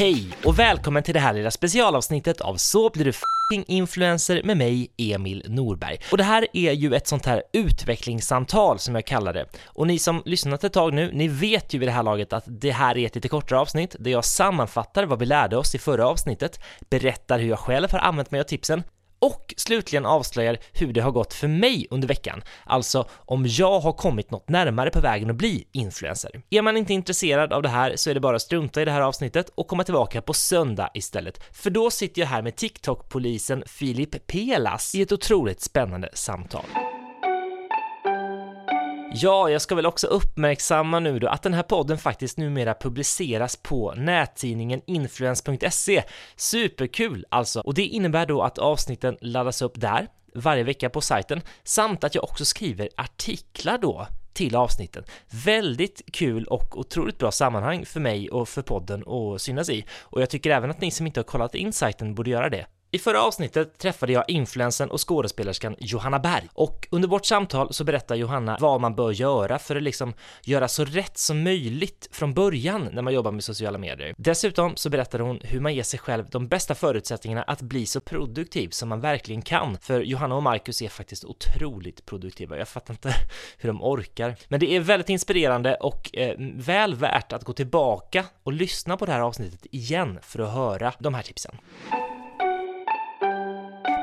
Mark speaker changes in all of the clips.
Speaker 1: Hej och välkommen till det här lilla specialavsnittet av Så blir du f***ing influencer med mig, Emil Norberg. Och det här är ju ett sånt här utvecklingssamtal som jag kallar det. Och ni som lyssnat ett tag nu, ni vet ju vid det här laget att det här är ett lite kortare avsnitt där jag sammanfattar vad vi lärde oss i förra avsnittet, berättar hur jag själv har använt mig av tipsen och slutligen avslöjar hur det har gått för mig under veckan, alltså om jag har kommit något närmare på vägen att bli influencer. Är man inte intresserad av det här så är det bara att strunta i det här avsnittet och komma tillbaka på söndag istället, för då sitter jag här med TikTok-polisen Filip Pelas i ett otroligt spännande samtal. Ja, jag ska väl också uppmärksamma nu då att den här podden faktiskt numera publiceras på nättidningen influence.se. Superkul alltså! Och det innebär då att avsnitten laddas upp där varje vecka på sajten samt att jag också skriver artiklar då till avsnitten. Väldigt kul och otroligt bra sammanhang för mig och för podden att synas i. Och jag tycker även att ni som inte har kollat in sajten borde göra det. I förra avsnittet träffade jag influensen och skådespelerskan Johanna Berg och under vårt samtal så berättar Johanna vad man bör göra för att liksom göra så rätt som möjligt från början när man jobbar med sociala medier. Dessutom så berättar hon hur man ger sig själv de bästa förutsättningarna att bli så produktiv som man verkligen kan. För Johanna och Marcus är faktiskt otroligt produktiva. Jag fattar inte hur de orkar. Men det är väldigt inspirerande och eh, väl värt att gå tillbaka och lyssna på det här avsnittet igen för att höra de här tipsen.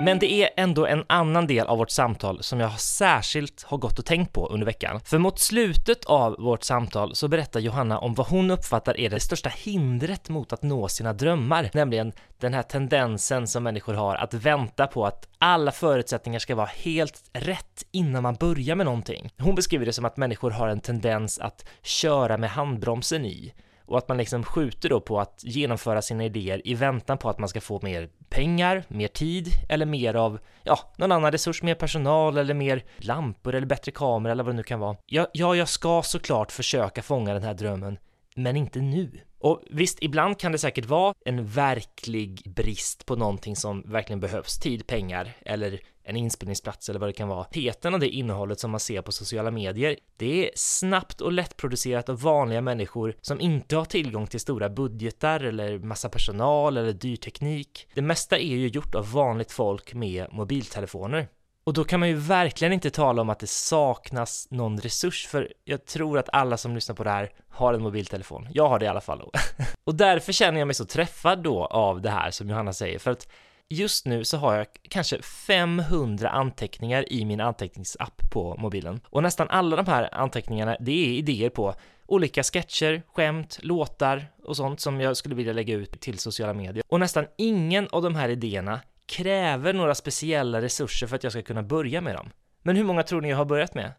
Speaker 1: Men det är ändå en annan del av vårt samtal som jag särskilt har gått och tänkt på under veckan. För mot slutet av vårt samtal så berättar Johanna om vad hon uppfattar är det största hindret mot att nå sina drömmar, nämligen den här tendensen som människor har att vänta på att alla förutsättningar ska vara helt rätt innan man börjar med någonting. Hon beskriver det som att människor har en tendens att köra med handbromsen i och att man liksom skjuter då på att genomföra sina idéer i väntan på att man ska få mer pengar, mer tid eller mer av, ja, någon annan resurs, mer personal eller mer lampor eller bättre kamera eller vad det nu kan vara. Ja, ja, jag ska såklart försöka fånga den här drömmen, men inte nu. Och visst, ibland kan det säkert vara en verklig brist på någonting som verkligen behövs, tid, pengar eller en inspelningsplats eller vad det kan vara. Heten av det innehållet som man ser på sociala medier, det är snabbt och lättproducerat av vanliga människor som inte har tillgång till stora budgetar eller massa personal eller dyr teknik. Det mesta är ju gjort av vanligt folk med mobiltelefoner. Och då kan man ju verkligen inte tala om att det saknas någon resurs, för jag tror att alla som lyssnar på det här har en mobiltelefon. Jag har det i alla fall. och därför känner jag mig så träffad då av det här som Johanna säger, för att just nu så har jag kanske 500 anteckningar i min anteckningsapp på mobilen. Och nästan alla de här anteckningarna, det är idéer på olika sketcher, skämt, låtar och sånt som jag skulle vilja lägga ut till sociala medier. Och nästan ingen av de här idéerna kräver några speciella resurser för att jag ska kunna börja med dem. Men hur många tror ni jag har börjat med?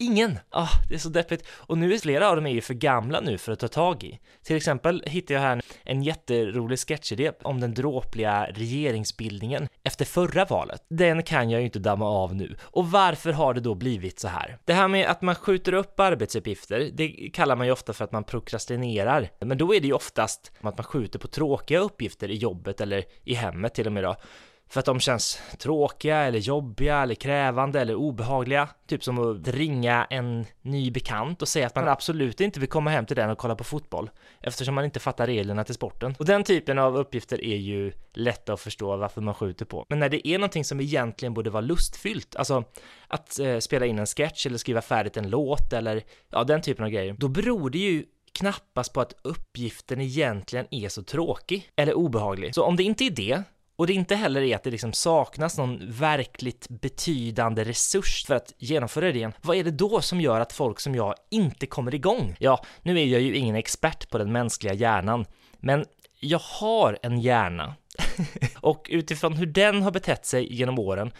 Speaker 1: Ingen! Ah, det är så deppigt. Och nu är flera av dem är ju för gamla nu för att ta tag i. Till exempel hittar jag här en jätterolig sketchidé om den dråpliga regeringsbildningen efter förra valet. Den kan jag ju inte damma av nu. Och varför har det då blivit så här? Det här med att man skjuter upp arbetsuppgifter, det kallar man ju ofta för att man prokrastinerar. Men då är det ju oftast att man skjuter på tråkiga uppgifter i jobbet eller i hemmet till och med då för att de känns tråkiga eller jobbiga eller krävande eller obehagliga. Typ som att ringa en ny bekant och säga att man absolut inte vill komma hem till den och kolla på fotboll eftersom man inte fattar reglerna till sporten. Och den typen av uppgifter är ju lätta att förstå varför man skjuter på. Men när det är någonting som egentligen borde vara lustfyllt, alltså att eh, spela in en sketch eller skriva färdigt en låt eller ja, den typen av grejer, då beror det ju knappast på att uppgiften egentligen är så tråkig eller obehaglig. Så om det inte är det, och det inte heller är att det liksom saknas någon verkligt betydande resurs för att genomföra idén. Vad är det då som gör att folk som jag inte kommer igång? Ja, nu är jag ju ingen expert på den mänskliga hjärnan, men jag har en hjärna och utifrån hur den har betett sig genom åren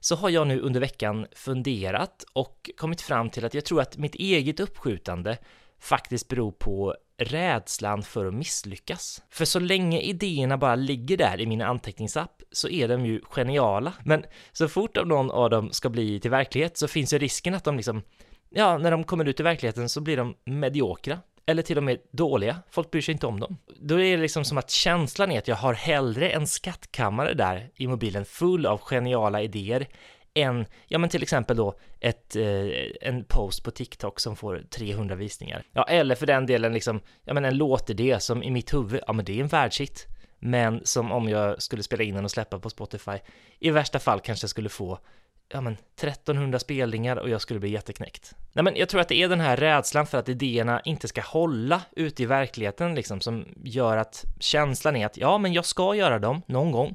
Speaker 1: så har jag nu under veckan funderat och kommit fram till att jag tror att mitt eget uppskjutande faktiskt beror på rädslan för att misslyckas. För så länge idéerna bara ligger där i min anteckningsapp så är de ju geniala. Men så fort någon av dem ska bli till verklighet så finns ju risken att de liksom, ja, när de kommer ut i verkligheten så blir de mediokra. Eller till och med dåliga, folk bryr sig inte om dem. Då är det liksom som att känslan är att jag har hellre en skattkammare där i mobilen full av geniala idéer än, ja men till exempel då ett, eh, en post på TikTok som får 300 visningar. Ja, eller för den delen liksom, ja men en låtidé som i mitt huvud, ja men det är en världshit. Men som om jag skulle spela in den och släppa på Spotify, i värsta fall kanske jag skulle få ja men 1300 spelningar och jag skulle bli jätteknäckt. Nej men jag tror att det är den här rädslan för att idéerna inte ska hålla ute i verkligheten liksom som gör att känslan är att ja men jag ska göra dem någon gång,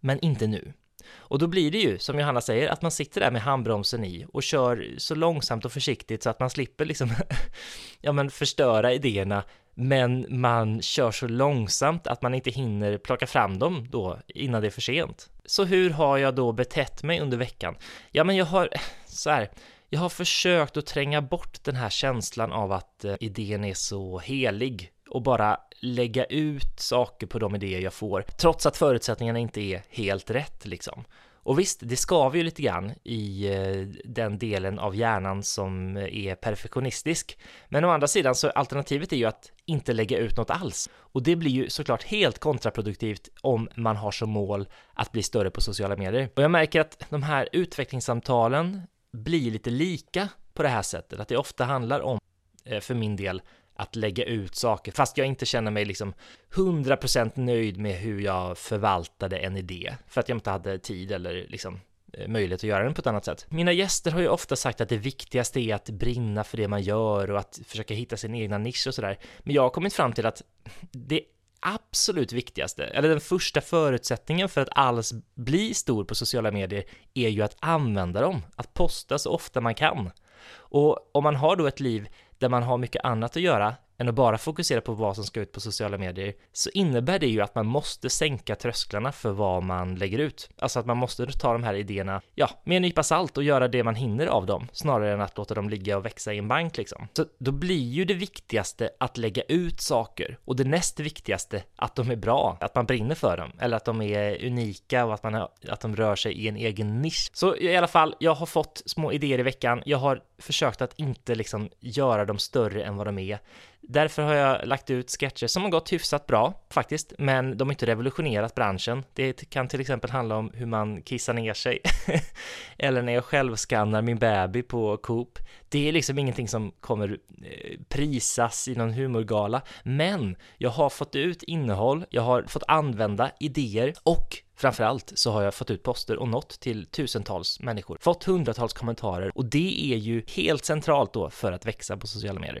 Speaker 1: men inte nu. Och då blir det ju, som Johanna säger, att man sitter där med handbromsen i och kör så långsamt och försiktigt så att man slipper liksom, ja men förstöra idéerna, men man kör så långsamt att man inte hinner plocka fram dem då innan det är för sent. Så hur har jag då betett mig under veckan? Ja, men jag har, så här, jag har försökt att tränga bort den här känslan av att eh, idén är så helig och bara lägga ut saker på de idéer jag får, trots att förutsättningarna inte är helt rätt liksom. Och visst, det skaver ju lite grann i eh, den delen av hjärnan som är perfektionistisk. Men å andra sidan så alternativet är ju att inte lägga ut något alls. Och det blir ju såklart helt kontraproduktivt om man har som mål att bli större på sociala medier. Och jag märker att de här utvecklingssamtalen blir lite lika på det här sättet, att det ofta handlar om, eh, för min del, att lägga ut saker, fast jag inte känner mig liksom 100% nöjd med hur jag förvaltade en idé, för att jag inte hade tid eller liksom eh, möjlighet att göra den på ett annat sätt. Mina gäster har ju ofta sagt att det viktigaste är att brinna för det man gör och att försöka hitta sin egna nisch och sådär. Men jag har kommit fram till att det absolut viktigaste, eller den första förutsättningen för att alls bli stor på sociala medier är ju att använda dem, att posta så ofta man kan. Och om man har då ett liv där man har mycket annat att göra än att bara fokusera på vad som ska ut på sociala medier, så innebär det ju att man måste sänka trösklarna för vad man lägger ut. Alltså att man måste ta de här idéerna, ja, med en nypa salt och göra det man hinner av dem, snarare än att låta dem ligga och växa i en bank liksom. Så då blir ju det viktigaste att lägga ut saker och det näst viktigaste att de är bra, att man brinner för dem, eller att de är unika och att, man har, att de rör sig i en egen nisch. Så i alla fall, jag har fått små idéer i veckan. Jag har försökt att inte liksom göra dem större än vad de är. Därför har jag lagt ut sketcher som har gått hyfsat bra faktiskt, men de har inte revolutionerat branschen. Det kan till exempel handla om hur man kissar ner sig eller när jag själv skannar min baby på Coop. Det är liksom ingenting som kommer eh, prisas i någon humorgala, men jag har fått ut innehåll, jag har fått använda idéer och Framförallt så har jag fått ut poster och nått till tusentals människor, fått hundratals kommentarer och det är ju helt centralt då för att växa på sociala medier.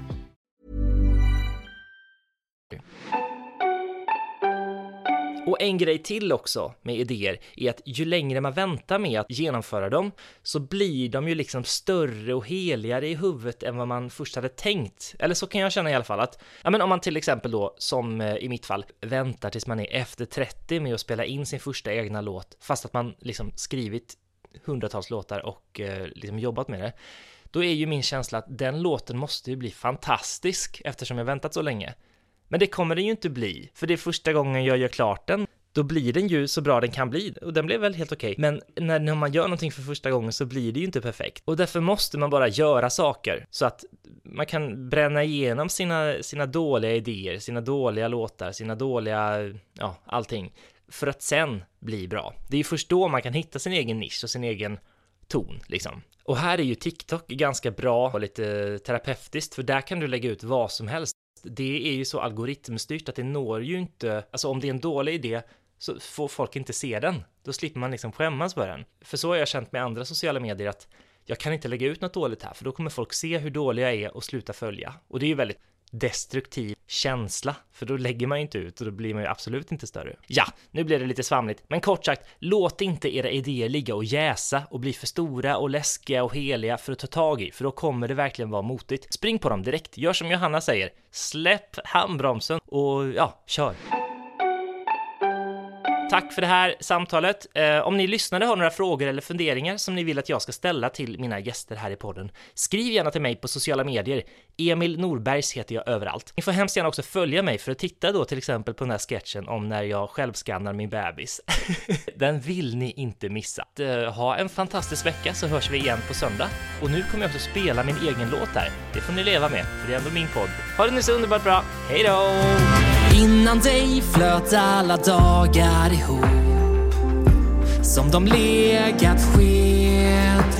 Speaker 1: Och en grej till också med idéer är att ju längre man väntar med att genomföra dem så blir de ju liksom större och heligare i huvudet än vad man först hade tänkt. Eller så kan jag känna i alla fall att, ja men om man till exempel då, som eh, i mitt fall, väntar tills man är efter 30 med att spela in sin första egna låt, fast att man liksom skrivit hundratals låtar och eh, liksom jobbat med det
Speaker 2: då är ju min känsla att den låten måste ju bli fantastisk eftersom jag väntat så länge. Men det kommer den ju inte bli, för det är första gången jag gör klart den. Då blir den ju så bra den kan bli, och den blev väl helt okej. Men när, när man gör någonting för första gången så blir det ju inte perfekt. Och därför måste man bara göra saker så att man kan bränna igenom sina, sina dåliga idéer, sina dåliga låtar, sina dåliga, ja, allting. För att sen bli bra. Det är ju först då man kan hitta sin egen nisch och sin egen ton liksom. Och här är ju TikTok ganska bra och lite terapeutiskt, för där kan du lägga ut vad som helst. Det är ju så algoritmstyrt att det når ju inte, alltså om det är en dålig idé så får folk inte se den. Då slipper man liksom skämmas för den. För så har jag känt med andra sociala medier att jag kan inte lägga ut något dåligt här, för då kommer folk se hur dålig jag är och sluta följa. Och det är ju väldigt destruktiv känsla, för då lägger man ju inte ut och då blir man ju absolut inte större. Ja, nu blir det lite svamligt, men kort sagt, låt inte era idéer ligga och jäsa och bli för stora och läskiga och heliga för att ta tag i, för då kommer det verkligen vara motigt. Spring på dem direkt, gör som Johanna säger, släpp handbromsen och ja, kör. Tack för det här samtalet. Eh, om ni lyssnare har några frågor eller funderingar som ni vill att jag ska ställa till mina gäster här i podden, skriv gärna till mig på sociala medier. Emil Norbergs heter jag överallt. Ni får hemskt gärna också följa mig för att titta då till exempel på den här sketchen om när jag självskannar min bebis. den vill ni inte missa. Eh, ha en fantastisk vecka så hörs vi igen på söndag. Och nu kommer jag också spela min egen låt här. Det får ni leva med, för det är ändå min podd. Ha det nu så underbart bra. Hej då!
Speaker 1: Innan dig flöt alla dagar ihop som de legat sked.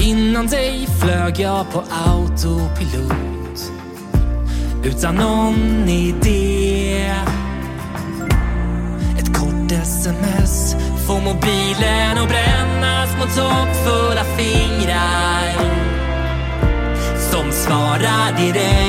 Speaker 1: Innan dig flög jag på autopilot utan någon idé. Ett kort sms får mobilen att brännas mot hoppfulla fingrar som svarar direkt.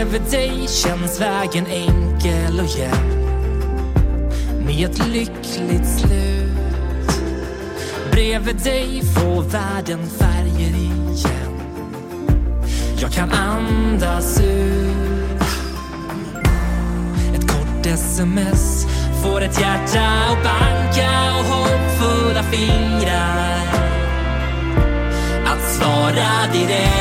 Speaker 1: Bredvid dig känns vägen enkel och jämn med ett lyckligt slut. Bredvid dig får världen färger igen. Jag kan andas ut. Ett kort sms får ett hjärta att banka och hoppfulla fingrar att svara direkt.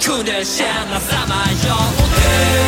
Speaker 1: Kunde känna samma jag och du.